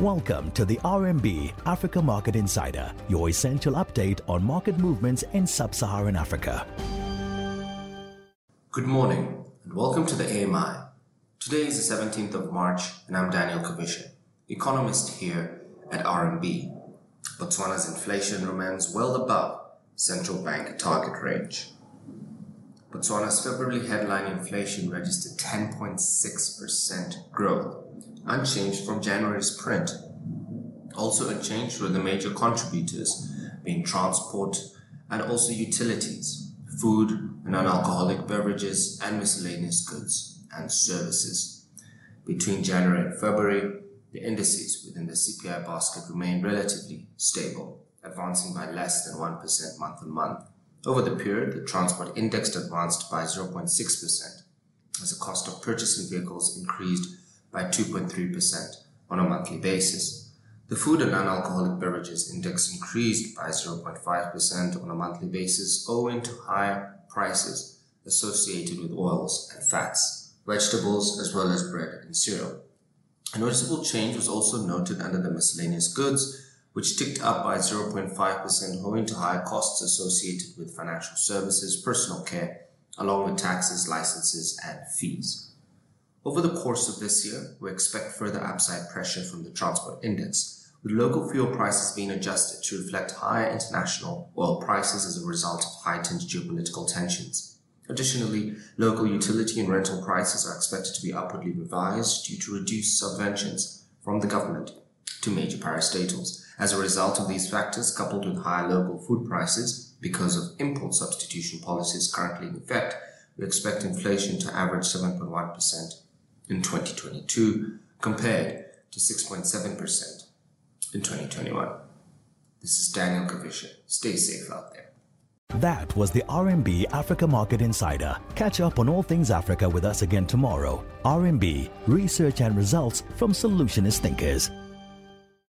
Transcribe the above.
Welcome to the RMB Africa Market Insider, your essential update on market movements in sub Saharan Africa. Good morning and welcome to the AMI. Today is the 17th of March and I'm Daniel Kavishe, economist here at RMB. Botswana's inflation remains well above central bank target range. Botswana's February headline inflation registered 10.6% growth, unchanged from January's print. Also unchanged were the major contributors, being transport and also utilities, food and non-alcoholic beverages, and miscellaneous goods and services. Between January and February, the indices within the CPI basket remained relatively stable, advancing by less than 1% month on month. Over the period, the transport index advanced by 0.6% as the cost of purchasing vehicles increased by 2.3% on a monthly basis. The food and non-alcoholic beverages index increased by 0.5% on a monthly basis owing to higher prices associated with oils and fats, vegetables, as well as bread and cereal. A noticeable change was also noted under the miscellaneous goods, which ticked up by 0.5% owing to higher costs associated with financial services, personal care, along with taxes, licenses, and fees. Over the course of this year, we expect further upside pressure from the transport index, with local fuel prices being adjusted to reflect higher international oil prices as a result of heightened geopolitical tensions. Additionally, local utility and rental prices are expected to be upwardly revised due to reduced subventions from the government to major parastatals. As a result of these factors, coupled with higher local food prices because of import substitution policies currently in effect, we expect inflation to average 7.1% in 2022 compared to 6.7% in 2021. This is Daniel Kavishe. Stay safe out there. That was the RMB Africa Market Insider. Catch up on all things Africa with us again tomorrow. RMB, research and results from solutionist thinkers.